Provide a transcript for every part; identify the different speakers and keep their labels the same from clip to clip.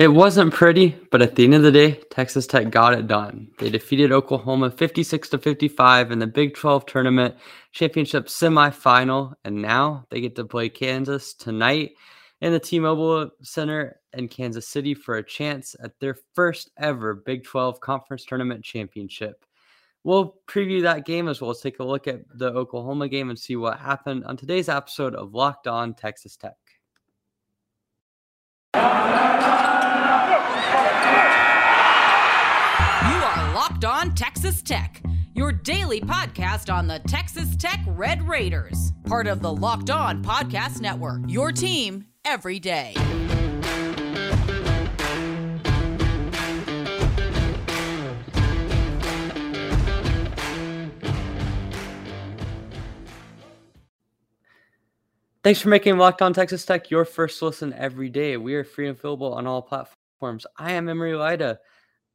Speaker 1: It wasn't pretty, but at the end of the day, Texas Tech got it done. They defeated Oklahoma 56 to 55 in the Big 12 tournament championship semifinal, and now they get to play Kansas tonight in the T-Mobile Center in Kansas City for a chance at their first ever Big 12 Conference Tournament championship. We'll preview that game as well as take a look at the Oklahoma game and see what happened on today's episode of Locked On Texas Tech.
Speaker 2: Locked On Texas Tech, your daily podcast on the Texas Tech Red Raiders, part of the Locked On Podcast Network. Your team every day.
Speaker 1: Thanks for making Locked On Texas Tech your first listen every day. We are free and available on all platforms. I am Emory Lyda.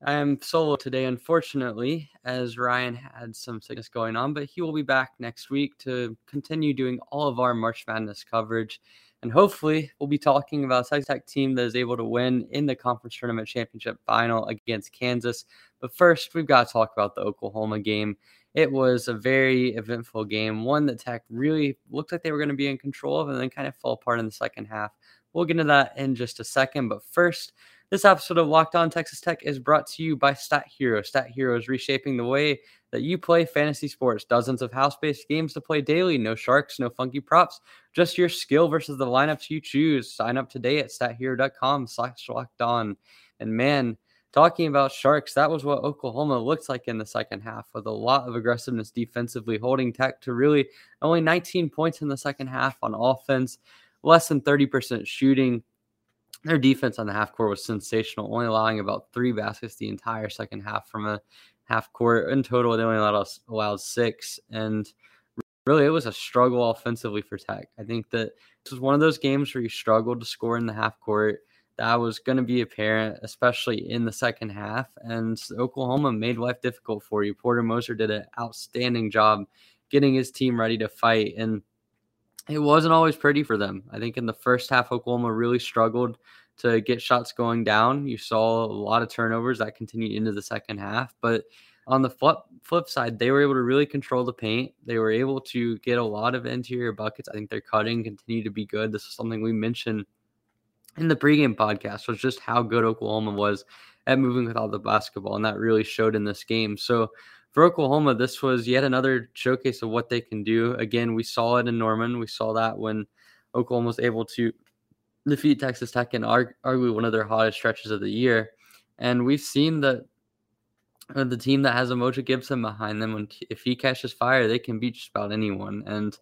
Speaker 1: I am solo today, unfortunately, as Ryan had some sickness going on, but he will be back next week to continue doing all of our March Madness coverage. And hopefully, we'll be talking about a Tech team that is able to win in the conference tournament championship final against Kansas. But first, we've got to talk about the Oklahoma game. It was a very eventful game, one that Tech really looked like they were going to be in control of and then kind of fell apart in the second half. We'll get into that in just a second. But first, this episode of Locked On Texas Tech is brought to you by Stat Hero. Stat Hero is reshaping the way that you play fantasy sports. Dozens of house based games to play daily. No sharks, no funky props. Just your skill versus the lineups you choose. Sign up today at stathero.com slash locked on. And man, talking about sharks, that was what Oklahoma looked like in the second half with a lot of aggressiveness defensively, holding Tech to really only 19 points in the second half on offense, less than 30% shooting their defense on the half court was sensational, only allowing about three baskets the entire second half from a half court. In total, they only allowed us allowed six, and really it was a struggle offensively for Tech. I think that this was one of those games where you struggled to score in the half court. That was going to be apparent, especially in the second half. And Oklahoma made life difficult for you. Porter Moser did an outstanding job getting his team ready to fight. And it wasn't always pretty for them. I think in the first half, Oklahoma really struggled to get shots going down. You saw a lot of turnovers that continued into the second half. But on the flip flip side, they were able to really control the paint. They were able to get a lot of interior buckets. I think their cutting continued to be good. This is something we mentioned in the pregame podcast was just how good Oklahoma was at moving without the basketball, and that really showed in this game. So for Oklahoma, this was yet another showcase of what they can do. Again, we saw it in Norman. We saw that when Oklahoma was able to defeat Texas Tech in arguably one of their hottest stretches of the year. And we've seen that uh, the team that has Umoja Gibson behind them, when if he catches fire, they can beat just about anyone. And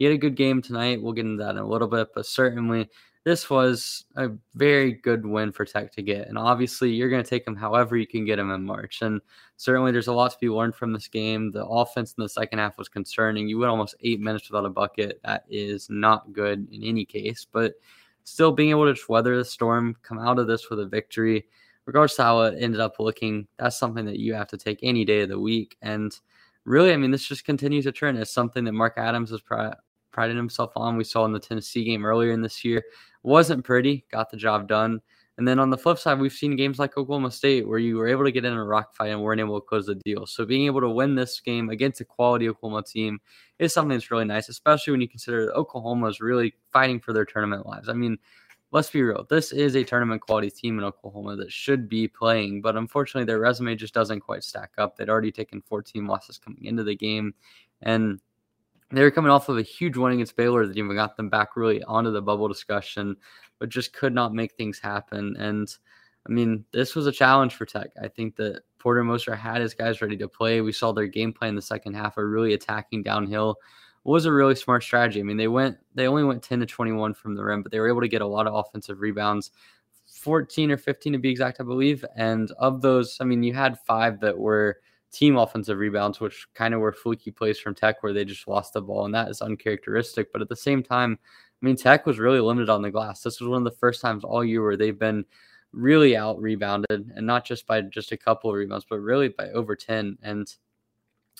Speaker 1: he had a good game tonight. We'll get into that in a little bit, but certainly this was a very good win for Tech to get. And obviously, you're going to take them however you can get them in March. And certainly, there's a lot to be learned from this game. The offense in the second half was concerning. You went almost eight minutes without a bucket. That is not good in any case. But still being able to weather the storm, come out of this with a victory, regardless how it ended up looking, that's something that you have to take any day of the week. And really, I mean, this just continues to trend. It's something that Mark Adams has prided himself on. We saw in the Tennessee game earlier in this year. Wasn't pretty, got the job done. And then on the flip side, we've seen games like Oklahoma State where you were able to get in a rock fight and weren't able to close the deal. So being able to win this game against a quality Oklahoma team is something that's really nice, especially when you consider that Oklahoma is really fighting for their tournament lives. I mean, let's be real. This is a tournament quality team in Oklahoma that should be playing, but unfortunately their resume just doesn't quite stack up. They'd already taken 14 losses coming into the game. And they were coming off of a huge win against Baylor that even got them back really onto the bubble discussion, but just could not make things happen. And I mean, this was a challenge for Tech. I think that Porter Moser had his guys ready to play. We saw their game plan in the second half of really attacking downhill. It was a really smart strategy. I mean, they went they only went 10 to 21 from the rim, but they were able to get a lot of offensive rebounds. 14 or 15 to be exact, I believe. And of those, I mean, you had five that were team offensive rebounds, which kind of were fluky plays from Tech where they just lost the ball, and that is uncharacteristic. But at the same time, I mean, Tech was really limited on the glass. This was one of the first times all year where they've been really out rebounded, and not just by just a couple of rebounds, but really by over 10. And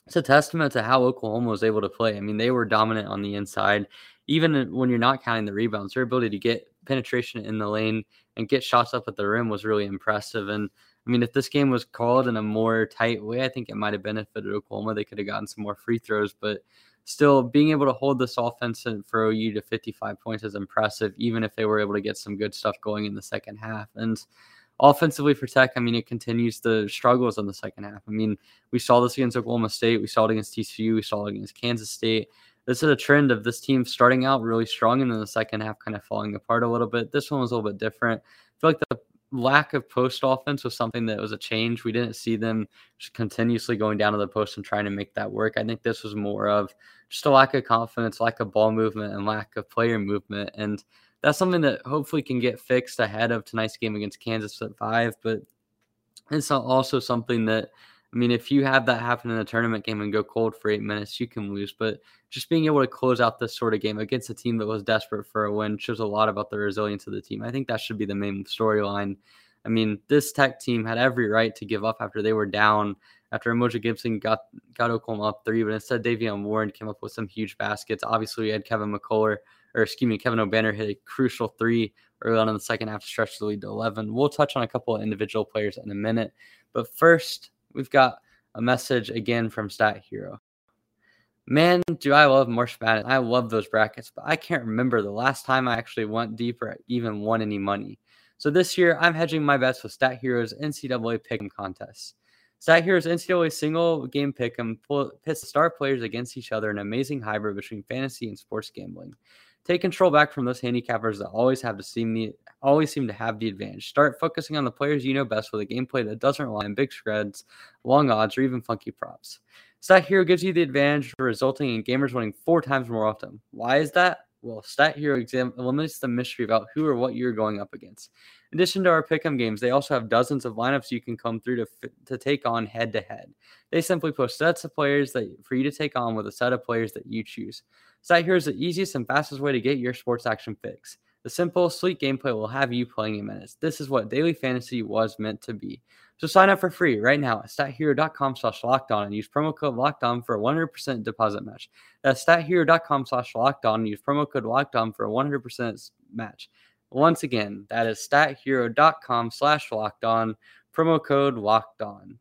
Speaker 1: it's a testament to how Oklahoma was able to play. I mean, they were dominant on the inside, even when you're not counting the rebounds, their ability to get penetration in the lane and get shots up at the rim was really impressive. And I mean, if this game was called in a more tight way, I think it might have benefited Oklahoma. They could have gotten some more free throws, but still being able to hold this offense for OU to 55 points is impressive, even if they were able to get some good stuff going in the second half. And offensively for Tech, I mean, it continues the struggles in the second half. I mean, we saw this against Oklahoma State, we saw it against TCU, we saw it against Kansas State. This is a trend of this team starting out really strong and then the second half kind of falling apart a little bit. This one was a little bit different. I feel like the lack of post offense was something that was a change. We didn't see them just continuously going down to the post and trying to make that work. I think this was more of just a lack of confidence, lack of ball movement, and lack of player movement. And that's something that hopefully can get fixed ahead of tonight's game against Kansas at five. But it's also something that I mean, if you have that happen in a tournament game and go cold for eight minutes, you can lose. But just being able to close out this sort of game against a team that was desperate for a win shows a lot about the resilience of the team. I think that should be the main storyline. I mean, this Tech team had every right to give up after they were down. After Umoja Gibson got got Oklahoma up three, but instead Davion Warren came up with some huge baskets. Obviously, we had Kevin McCullar, or excuse me, Kevin Obanor hit a crucial three early on in the second half to stretch the lead to 11. We'll touch on a couple of individual players in a minute, but first we've got a message again from Stat Hero. Man, do I love March Madness. I love those brackets, but I can't remember the last time I actually went deep or even won any money. So this year, I'm hedging my bets with Stat Hero's NCAA Pick'em contest. Stat Hero's NCAA single game pick'em pits star players against each other in an amazing hybrid between fantasy and sports gambling. Take control back from those handicappers that always have to seem the always seem to have the advantage. Start focusing on the players you know best with a gameplay that doesn't rely on big spreads, long odds, or even funky props. Stat Hero gives you the advantage, resulting in gamers winning four times more often. Why is that? Well, Stat Hero exam- eliminates the mystery about who or what you're going up against. In addition to our pick'em games, they also have dozens of lineups you can come through to to take on head to head. They simply post sets of players that for you to take on with a set of players that you choose. Hero is the easiest and fastest way to get your sports action fix. The simple, sleek gameplay will have you playing in minutes. This is what daily fantasy was meant to be. So sign up for free right now at stathero.com slash lockdown and use promo code lockdown for a 100% deposit match. That's stathero.com slash lockdown and use promo code lockdown for a 100% match. Once again, that is stathero.com slash lockdown, promo code lockdown.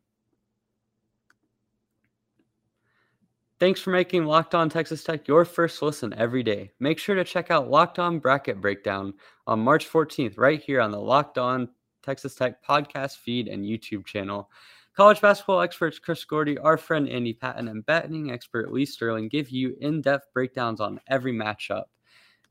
Speaker 1: Thanks for making Locked On Texas Tech your first listen every day. Make sure to check out Locked On Bracket Breakdown on March 14th, right here on the Locked On Texas Tech podcast feed and YouTube channel. College basketball experts Chris Gordy, our friend Andy Patton, and betting expert Lee Sterling give you in depth breakdowns on every matchup.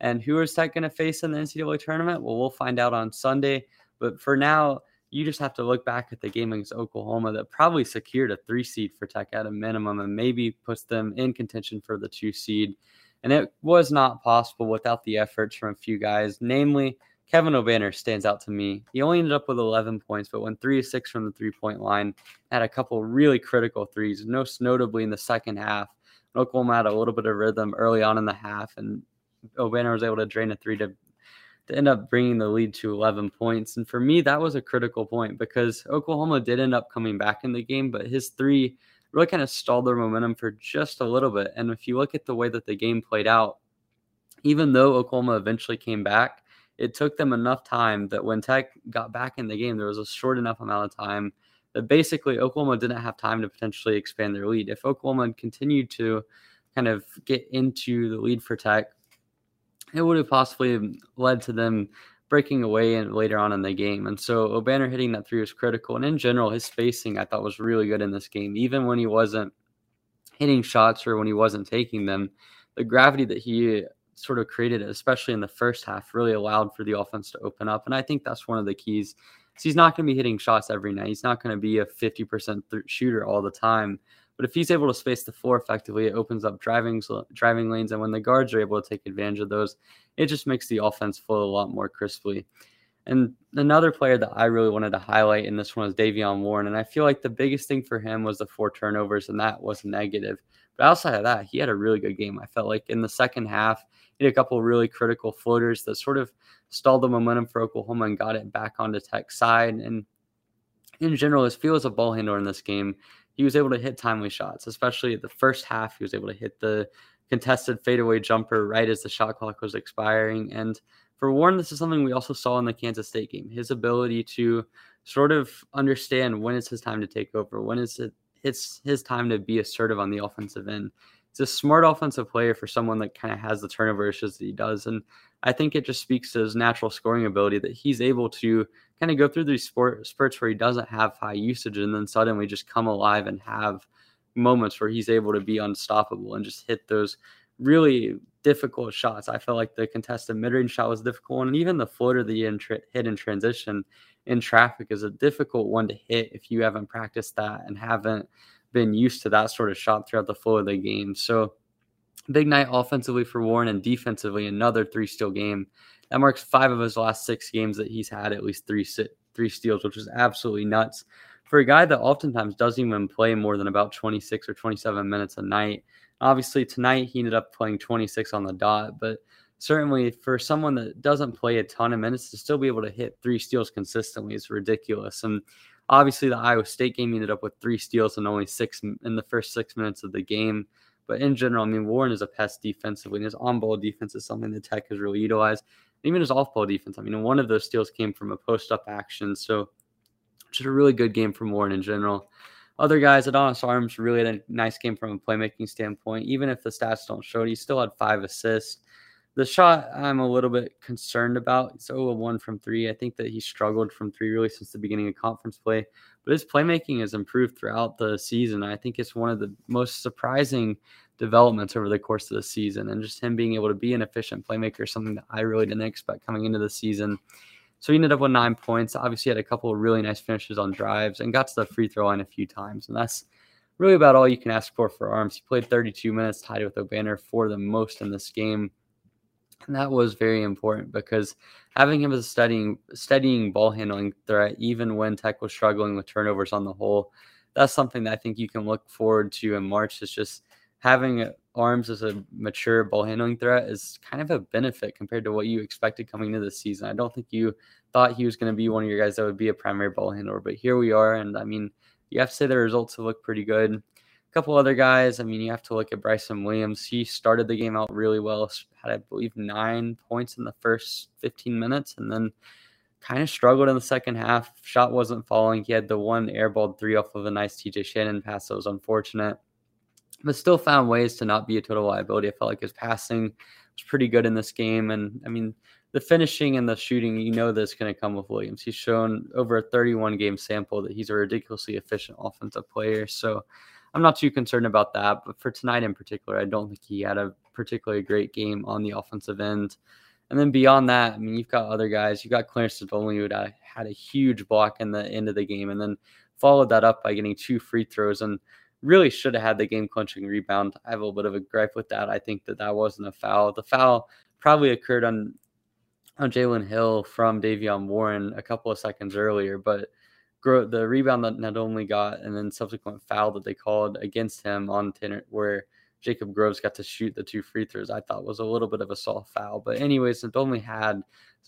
Speaker 1: And who is Tech going to face in the NCAA tournament? Well, we'll find out on Sunday. But for now, you just have to look back at the game against Oklahoma that probably secured a three seed for Tech at a minimum and maybe puts them in contention for the two seed. And it was not possible without the efforts from a few guys, namely Kevin Obanor stands out to me. He only ended up with 11 points, but went three of six from the three point line, had a couple really critical threes, most notably in the second half. Oklahoma had a little bit of rhythm early on in the half, and Obanor was able to drain a three to to end up bringing the lead to 11 points. And for me, that was a critical point because Oklahoma did end up coming back in the game, but his three really kind of stalled their momentum for just a little bit. And if you look at the way that the game played out, even though Oklahoma eventually came back, it took them enough time that when Tech got back in the game, there was a short enough amount of time that basically Oklahoma didn't have time to potentially expand their lead. If Oklahoma continued to kind of get into the lead for Tech, it would have possibly led to them breaking away and later on in the game. And so Obanor hitting that three was critical. And in general, his spacing I thought was really good in this game, even when he wasn't hitting shots or when he wasn't taking them. The gravity that he sort of created, especially in the first half, really allowed for the offense to open up. And I think that's one of the keys. So he's not going to be hitting shots every night. He's not going to be a 50% th- shooter all the time. But if he's able to space the floor effectively, it opens up driving driving lanes, and when the guards are able to take advantage of those, it just makes the offense flow a lot more crisply. And another player that I really wanted to highlight in this one was Davion Warren, and I feel like the biggest thing for him was the four turnovers, and that was negative. But outside of that, he had a really good game. I felt like in the second half, he had a couple really critical floaters that sort of stalled the momentum for Oklahoma and got it back on the Tech side. And in general, his feel as a ball handler in this game he was able to hit timely shots, especially the first half. He was able to hit the contested fadeaway jumper right as the shot clock was expiring. And for Warren, this is something we also saw in the Kansas State game. His ability to sort of understand when it's his time to take over, when it's it's his time to be assertive on the offensive end. He's a smart offensive player for someone that kind of has the turnover issues that he does, and I think it just speaks to his natural scoring ability that he's able to kind of go through these sport, spurts where he doesn't have high usage and then suddenly just come alive and have moments where he's able to be unstoppable and just hit those really difficult shots. I felt like the contested mid range shot was difficult, and even the floater that he hit in transition in traffic is a difficult one to hit if you haven't practiced that and haven't been used to that sort of shot throughout the flow of the game. So, big night offensively for Warren and defensively, another three steal game. That marks five of his last six games that he's had at least three sit, three steals, which is absolutely nuts for a guy that oftentimes doesn't even play more than about 26 or 27 minutes a night. Obviously, tonight he ended up playing 26 on the dot, but certainly for someone that doesn't play a ton of minutes to still be able to hit three steals consistently is ridiculous. And obviously, the Iowa State game ended up with three steals and only six in the first six minutes of the game. But in general, I mean, Warren is a pest defensively, and his on ball defense is something the Tech has really utilized. Even his off ball defense, I mean, one of those steals came from a post up action. So, just a really good game from Warren in general. Other guys, Adonis Arms really had a nice game from a playmaking standpoint. Even if the stats don't show it, he still had five assists. The shot I'm a little bit concerned about. It's 0 1 from three. I think that he struggled from three really since the beginning of conference play, but his playmaking has improved throughout the season. I think it's one of the most surprising developments over the course of the season. And just him being able to be an efficient playmaker, is something that I really didn't expect coming into the season. So he ended up with nine points. Obviously, had a couple of really nice finishes on drives and got to the free throw line a few times. And that's really about all you can ask for for Arms. He played 32 minutes, tied with Obanor for the most in this game. And that was very important because having him as a studying studying ball handling threat, even when Tech was struggling with turnovers on the whole, that's something that I think you can look forward to in March. Is just having arms as a mature ball handling threat is kind of a benefit compared to what you expected coming into the season. I don't think you thought he was going to be one of your guys that would be a primary ball handler, but here we are. And I mean, you have to say the results have looked pretty good. A couple other guys, I mean, you have to look at Bryson Williams. He started the game out really well, had, I believe, nine points in the first 15 minutes, and then kind of struggled in the second half. Shot wasn't falling. He had the one airballed three off of a nice TJ Shannon pass that was unfortunate but still found ways to not be a total liability. I felt like his passing was pretty good in this game. And I mean, the finishing and the shooting, you know, that's going to come with Williams. He's shown over a 31 game sample that he's a ridiculously efficient offensive player. So I'm not too concerned about that. But for tonight in particular, I don't think he had a particularly great game on the offensive end. And then beyond that, I mean, you've got other guys. You've got Clarence Nadolny who had, had a huge block in the end of the game, and then followed that up by getting two free throws. And really should have had the game clinching rebound. I have a little bit of a gripe with that. I think that that wasn't a foul. The foul probably occurred on on Jalen Hill from Davion Warren a couple of seconds earlier, but the rebound that only got and then subsequent foul that they called against him on Tanner, where Jacob Groves got to shoot the two free throws, I thought was a little bit of a soft foul. But anyways, only had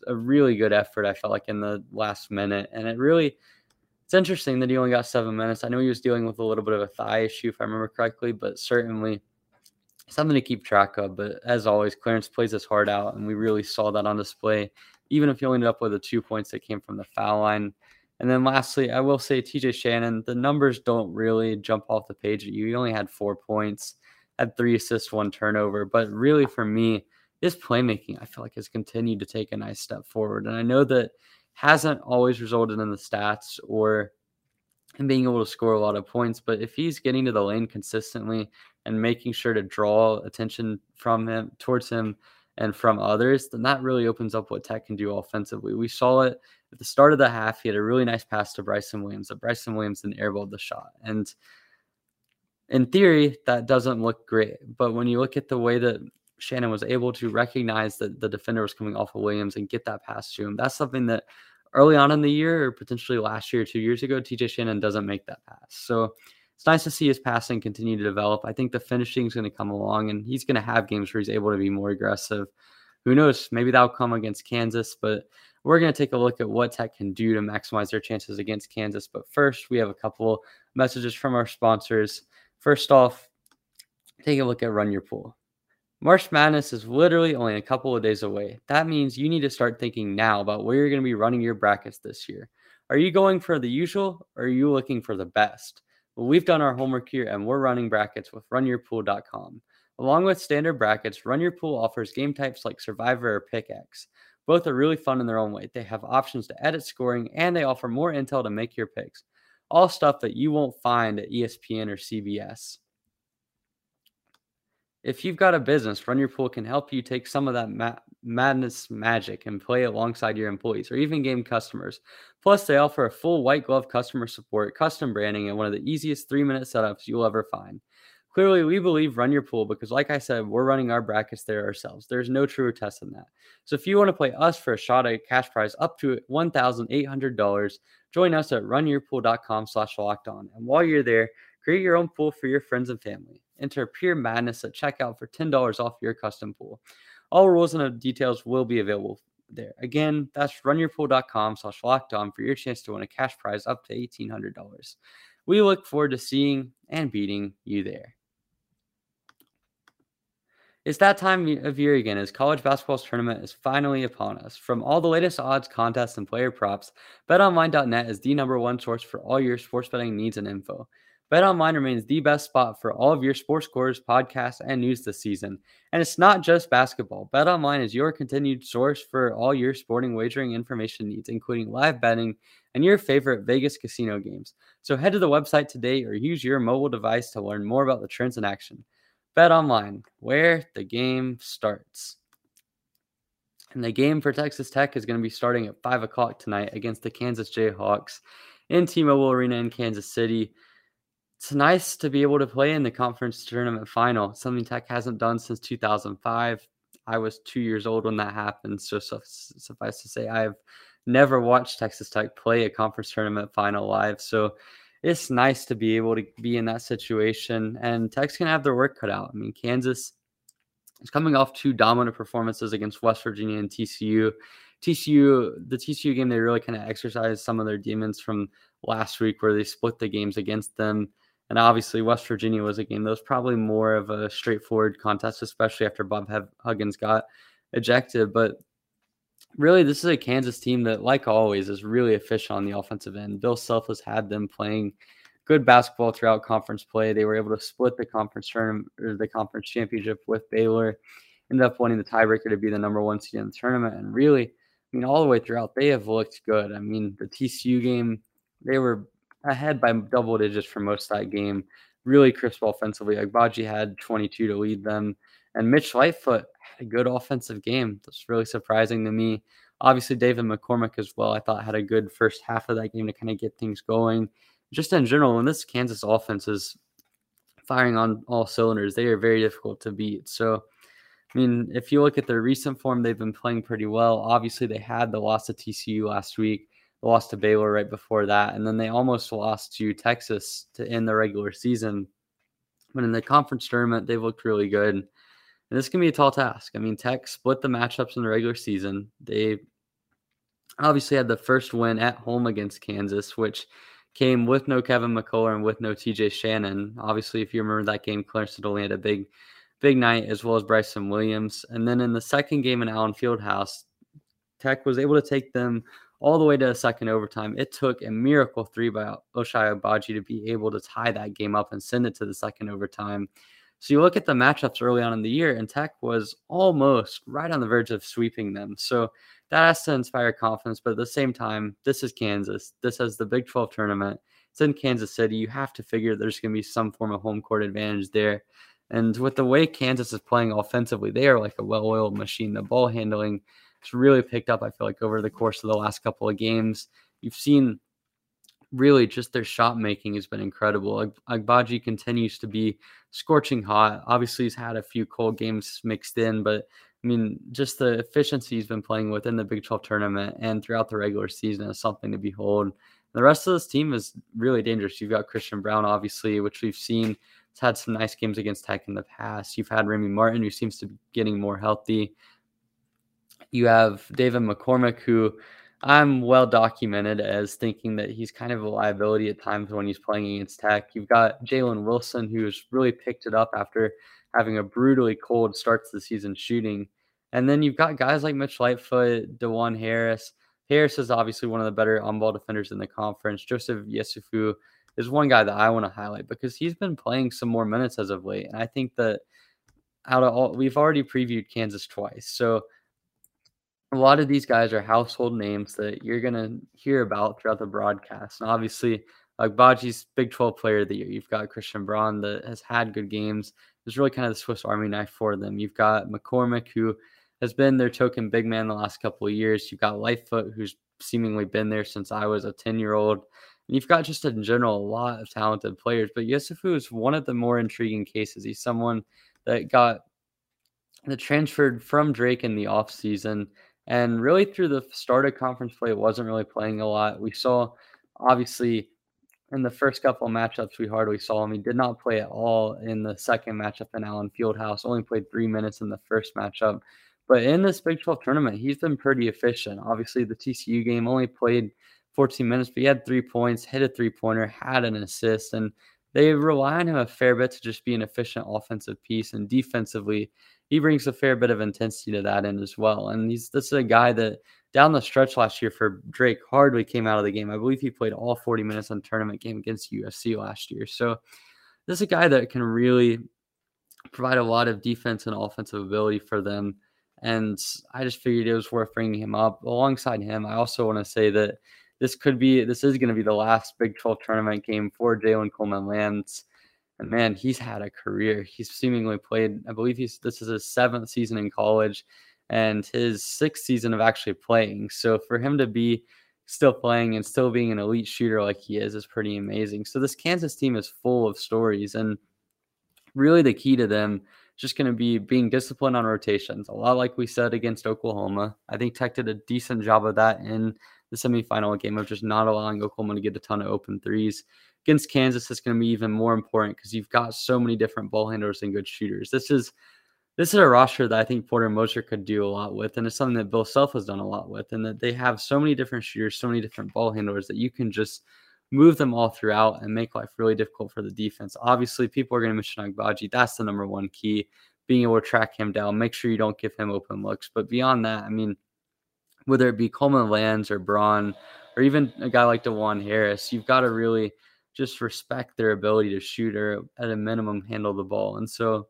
Speaker 1: a really good effort. I felt like in the last minute, and it really it's interesting that he only got seven minutes. I know he was dealing with a little bit of a thigh issue, if I remember correctly, but certainly something to keep track of. But as always, Clarence plays his heart out, and we really saw that on display, even if he only ended up with the two points that came from the foul line. And then lastly, I will say TJ Shannon, the numbers don't really jump off the page at you. He only had four points, had three assists, one turnover. But really, for me, his playmaking, I feel like, has continued to take a nice step forward. And I know that hasn't always resulted in the stats or in being able to score a lot of points. But if he's getting to the lane consistently and making sure to draw attention from him towards him and from others, then that really opens up what Tech can do offensively. We saw it at the start of the half. He had a really nice pass to Bryson Williams. That Bryson Williams then airballed the shot. And in theory, that doesn't look great. But when you look at the way that Shannon was able to recognize that the defender was coming off of Williams and get that pass to him. That's something that early on in the year or potentially last year, two years ago, TJ Shannon doesn't make that pass. So it's nice to see his passing continue to develop. I think the finishing is going to come along and he's going to have games where he's able to be more aggressive. Who knows? Maybe that'll come against Kansas, but we're going to take a look at what Tech can do to maximize their chances against Kansas. But first, we have a couple messages from our sponsors. First off, take a look at Run Your Pool. March Madness is literally only a couple of days away. That means you need to start thinking now about where you're going to be running your brackets this year. Are you going for the usual or are you looking for the best? Well, we've done our homework here and we're running brackets with runyourpool.com. Along with standard brackets, Run Your Pool offers game types like Survivor or Pickaxe. Both are really fun in their own way. They have options to edit scoring and they offer more intel to make your picks. All stuff that you won't find at ESPN or CBS. If you've got a business, Run Your Pool can help you take some of that ma- madness magic and play alongside your employees or even game customers. Plus, they offer a full white glove customer support, custom branding, and one of the easiest three minute setups you'll ever find. Clearly, we believe Run Your Pool because, like I said, we're running our brackets there ourselves. There's no truer test than that. So, if you want to play us for a shot at a cash prize up to $1,800, join us at runyourpool.com slash locked on. And while you're there, create your own pool for your friends and family. Enter Pure Madness at checkout for $10 off your custom pool. All rules and details will be available there. Again, that's runyourpool.com slash locked on for your chance to win a cash prize up to $1,800. We look forward to seeing and beating you there. It's that time of year again as college basketball's tournament is finally upon us. From all the latest odds, contests, and player props, betonline.net is the number one source for all your sports betting needs and info. BetOnline remains the best spot for all of your sports scores, podcasts, and news this season. And it's not just basketball. BetOnline is your continued source for all your sporting wagering information needs, including live betting and your favorite Vegas casino games. So head to the website today or use your mobile device to learn more about the trends in action. BetOnline, where the game starts. And the game for Texas Tech is going to be starting at 5 o'clock tonight against the Kansas Jayhawks in T Mobile Arena in Kansas City it's nice to be able to play in the conference tournament final, something Tech hasn't done since 2005. I was two years old when that happened. So, suffice to say, I've never watched Texas Tech play a conference tournament final live. So it's nice to be able to be in that situation. And Tech's going to have their work cut out. I mean, Kansas is coming off two dominant performances against West Virginia and TCU. TCU, the TCU game, they really kind of exercised some of their demons from last week where they split the games against them. And obviously, West Virginia was a game that was probably more of a straightforward contest, especially after Bob Huggins got ejected. But really, this is a Kansas team that, like always, is really efficient on the offensive end. Bill Self has had them playing good basketball throughout conference play. They were able to split the conference tournament or the conference championship with Baylor, ended up winning the tiebreaker to be the number one seed in the tournament. And really, I mean, all the way throughout, they have looked good. I mean, the TCU game, they were ahead by double digits for most of that game. Really crisp offensively. Agbaji had 22 to lead them. And Mitch Lightfoot had a good offensive game. That's really surprising to me. Obviously, David McCormick as well. I thought had a good first half of that game to kind of get things going. Just in general, when this Kansas offense is firing on all cylinders, they are very difficult to beat. So, I mean, if you look at their recent form, they've been playing pretty well. Obviously, they had the loss to TCU last week lost to Baylor right before that, and then they almost lost to Texas to end the regular season. But in the conference tournament, they've looked really good. And this can be a tall task. I mean, Tech split the matchups in the regular season. They obviously had the first win at home against Kansas, which came with no Kevin McCullar and with no TJ Shannon. Obviously, if you remember that game, Clarence only had a big, big night as well as Bryson Williams. And then in the second game in Allen Fieldhouse, Tech was able to take them all the way to the second overtime. It took a miracle three by Ochai Agbaji to be able to tie that game up and send it to the second overtime. So you look at the matchups early on in the year, and Tech was almost right on the verge of sweeping them. So that has to inspire confidence. But at the same time, this is Kansas. This is the Big 12 tournament. It's in Kansas City. You have to figure there's going to be some form of home court advantage there. And with the way Kansas is playing offensively, they are like a well oiled machine. The ball handling it's really picked up, I feel like, over the course of the last couple of games. You've seen really just their shot making has been incredible. Agbaji continues to be scorching hot. Obviously, he's had a few cold games mixed in, but I mean, just the efficiency he's been playing within the Big 12 tournament and throughout the regular season is something to behold. The rest of this team is really dangerous. You've got Christian Braun, obviously, which we've seen has had some nice games against Tech in the past. You've had Remy Martin, who seems to be getting more healthy. You have David McCormick, who I'm well documented as thinking that he's kind of a liability at times when he's playing against Tech. You've got Jalen Wilson, who's really picked it up after having a brutally cold start to the season shooting. And then you've got guys like Mitch Lightfoot, Dajuan Harris. Harris is obviously one of the better on ball defenders in the conference. Joseph Yesufu is one guy that I want to highlight because he's been playing some more minutes as of late. And I think that out of all, we've already previewed Kansas twice. So a lot of these guys are household names that you're going to hear about throughout the broadcast. And obviously, Agbaji's Big 12 player of the year, you've got Christian Braun that has had good games. It's really kind of the Swiss Army knife for them. You've got McCormick, who has been their token big man the last couple of years. You've got Lightfoot, who's seemingly been there since I was a 10 year old. And you've got just in general a lot of talented players. But Yesufu is one of the more intriguing cases. He's someone that got that transferred from Drake in the offseason. And really through the start of conference play, it wasn't really playing a lot. We saw obviously in the first couple of matchups we hardly saw him. He did not play at all in the second matchup in Allen Fieldhouse, only played three minutes in the first matchup. But in this Big 12 tournament, he's been pretty efficient. Obviously, the TCU game only played 14 minutes, but he had three points, hit a three pointer, had an assist, and they rely on him a fair bit to just be an efficient offensive piece. And defensively, he brings a fair bit of intensity to that end as well. And he's this is a guy that down the stretch last year for Drake hardly came out of the game. I believe he played all 40 minutes in the tournament game against USC last year. So this is a guy that can really provide a lot of defense and offensive ability for them. And I just figured it was worth bringing him up alongside him. I also want to say that this could be, this is going to be the last Big 12 tournament game for Jalen Coleman Lands. And man, he's had a career. He's seemingly played, I believe he's, this is his seventh season in college and his sixth season of actually playing. So for him to be still playing and still being an elite shooter like he is is pretty amazing. So this Kansas team is full of stories and really the key to them just going to be being disciplined on rotations. A lot like we said against Oklahoma. I think Tech did a decent job of that in the semifinal game of just not allowing Oklahoma to get a ton of open threes. Against Kansas, it's going to be even more important because you've got so many different ball handlers and good shooters. This is this is a roster that I think Porter Moser could do a lot with, and it's something that Bill Self has done a lot with, and that they have so many different shooters, so many different ball handlers that you can just move them all throughout and make life really difficult for the defense. Obviously, people are going to mention Agbaji. That's the number one key, being able to track him down, make sure you don't give him open looks. But beyond that, I mean, whether it be Coleman Lands or Braun or even a guy like Dajuan Harris, you've got to really just respect their ability to shoot or at a minimum handle the ball. And so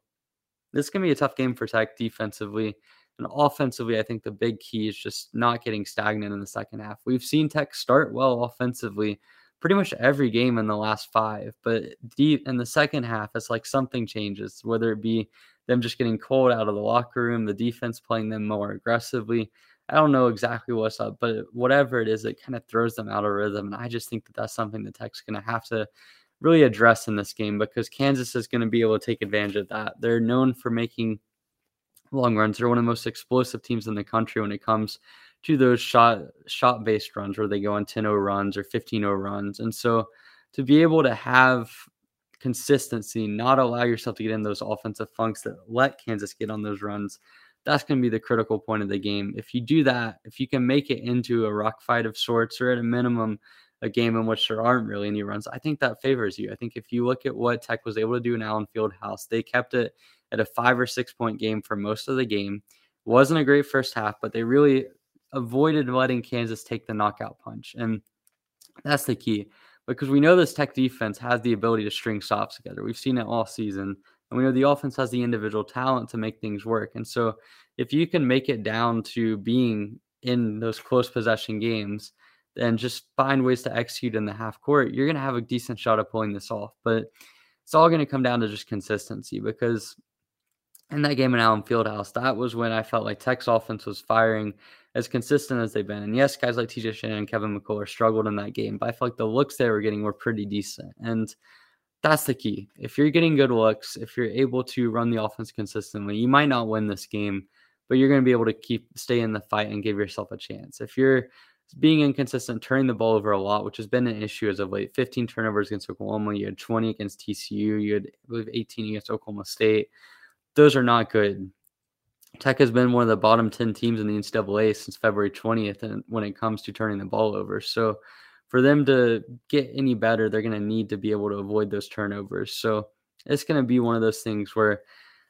Speaker 1: this can be a tough game for Tech defensively. And offensively, I think the big key is just not getting stagnant in the second half. We've seen Tech start well offensively pretty much every game in the last five, but deep in the second half, it's like something changes, whether it be them just getting cold out of the locker room, the defense playing them more aggressively. I don't know exactly what's up, but whatever it is, it kind of throws them out of rhythm. And I just think that that's something the Tech's going to have to really address in this game because Kansas is going to be able to take advantage of that. They're known for making long runs. They're one of the most explosive teams in the country when it comes to those shot shot based runs where they go on 10-0 runs or 15-0 runs. And so to be able to have consistency, not allow yourself to get in those offensive funks that let Kansas get on those runs, that's going to be the critical point of the game. If you do that, if you can make it into a rock fight of sorts, or at a minimum, a game in which there aren't really any runs, I think that favors you. I think if you look at what Tech was able to do in Allen Fieldhouse, they kept it at a five or six point game for most of the game. Wasn't a great first half, but they really avoided letting Kansas take the knockout punch. And that's the key because we know this Tech defense has the ability to string stops together. We've seen it all season. And we know the offense has the individual talent to make things work. And so if you can make it down to being in those close possession games, and just find ways to execute in the half court, you're going to have a decent shot of pulling this off. But it's all going to come down to just consistency because in that game in Allen Fieldhouse, that was when I felt like Tech's offense was firing as consistent as they've been. And yes, guys like TJ Shannon and Kevin McCullar struggled in that game, but I felt like the looks they were getting were pretty decent. And that's the key. If you're getting good looks, if you're able to run the offense consistently, you might not win this game, but you're going to be able to keep stay in the fight and give yourself a chance. If you're being inconsistent, turning the ball over a lot, which has been an issue as of late. 15 turnovers against Oklahoma. You had 20 against TCU. You had, I believe, 18 against Oklahoma State. Those are not good. Tech has been one of the bottom 10 teams in the NCAA since February 20th and when it comes to turning the ball over. So for them to get any better, they're going to need to be able to avoid those turnovers. So it's going to be one of those things where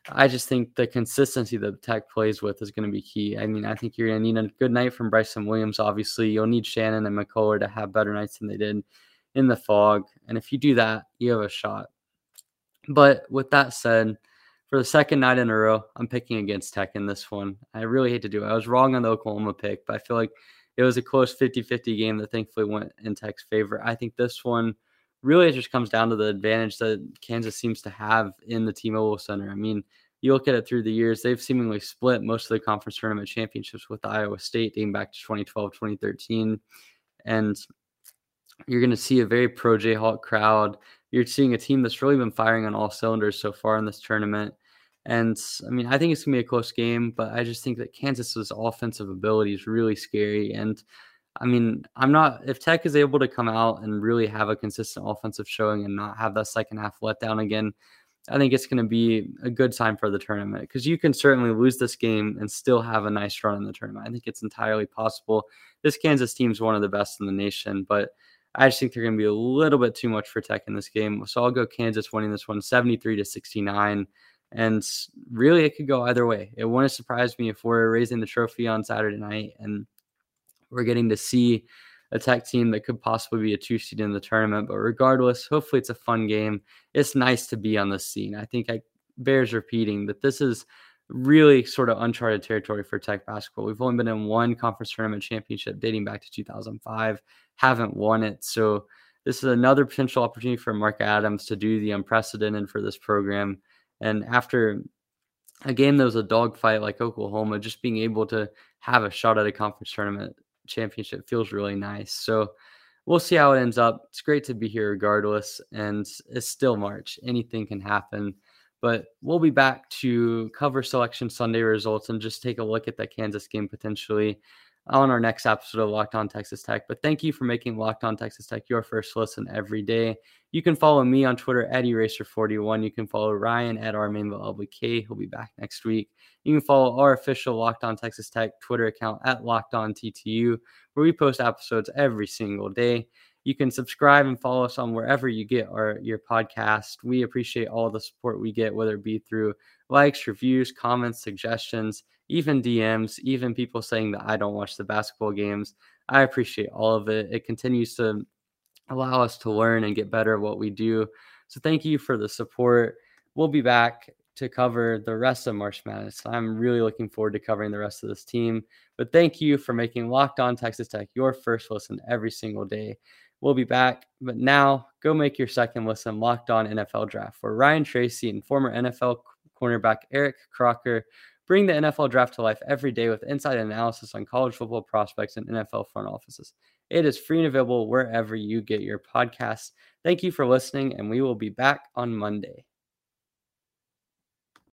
Speaker 1: I just think the consistency that Tech plays with is going to be key. I mean, I think you're going to need a good night from Bryson Williams. Obviously, you'll need Shannon and McCullar to have better nights than they did in the Phog. And if you do that, you have a shot. But with that said, for the second night in a row, I'm picking against Tech in this one. I really hate to do it. I was wrong on the Oklahoma pick, but I feel like it was a close 50 50 game that thankfully went in Tech's favor. I think this one really just comes down to the advantage that Kansas seems to have in the T-Mobile Center. I mean, you look at it through the years, they've seemingly split most of the conference tournament championships with Iowa State dating back to 2012, 2013. And you're going to see a very pro Jayhawk crowd. You're seeing a team that's really been firing on all cylinders so far in this tournament. And I mean, I think it's to be a close game, but I just think that Kansas's offensive ability is really scary. And I mean, I'm not if Tech is able to come out and really have a consistent offensive showing and not have that second half letdown again, I think it's going to be a good sign for the tournament because you can certainly lose this game and still have a nice run in the tournament. I think it's entirely possible. This Kansas team's one of the best in the nation, but I just think they're going to be a little bit too much for Tech in this game. So I'll go Kansas winning this one 73 to 69. And really, it could go either way. It wouldn't surprise me if we're raising the trophy on Saturday night and we're getting to see a tech team that could possibly be a two seed in the tournament. But regardless, hopefully it's a fun game. It's nice to be on the scene. I think I bears repeating that this is really sort of uncharted territory for tech basketball. We've only been in one conference tournament championship dating back to 2005, haven't won it. So this is another potential opportunity for Mark Adams to do the unprecedented for this program. And after a game that was a dogfight like Oklahoma, just being able to have a shot at a conference tournament championship feels really nice. So we'll see how it ends up. It's great to be here regardless. And it's still March. Anything can happen. But we'll be back to cover selection Sunday results and just take a look at that Kansas game potentially on our next episode of Locked On Texas Tech. But thank you for making Locked On Texas Tech your first listen every day. You can follow me on Twitter at Eracer41. You can follow Ryan at RMainvilleLBK. He'll be back next week. You can follow our official Locked On Texas Tech Twitter account at Locked On TTU, where we post episodes every single day. You can subscribe and follow us on wherever you get our your podcast. We appreciate all the support we get, whether it be through likes, reviews, comments, suggestions, even DMs, even people saying that I don't watch the basketball games. I appreciate all of it. It continues to allow us to learn and get better at what we do. So thank you for the support. We'll be back to cover the rest of March Madness. I'm really looking forward to covering the rest of this team. But thank you for making Locked On Texas Tech your first listen every single day. We'll be back. But now go make your second listen Locked On NFL Draft, where Ryan Tracy and former NFL cornerback Eric Crocker bring the NFL draft to life every day with inside analysis on college football prospects and NFL front offices. It is free and available wherever you get your podcasts. Thank you for listening, and we will be back on Monday.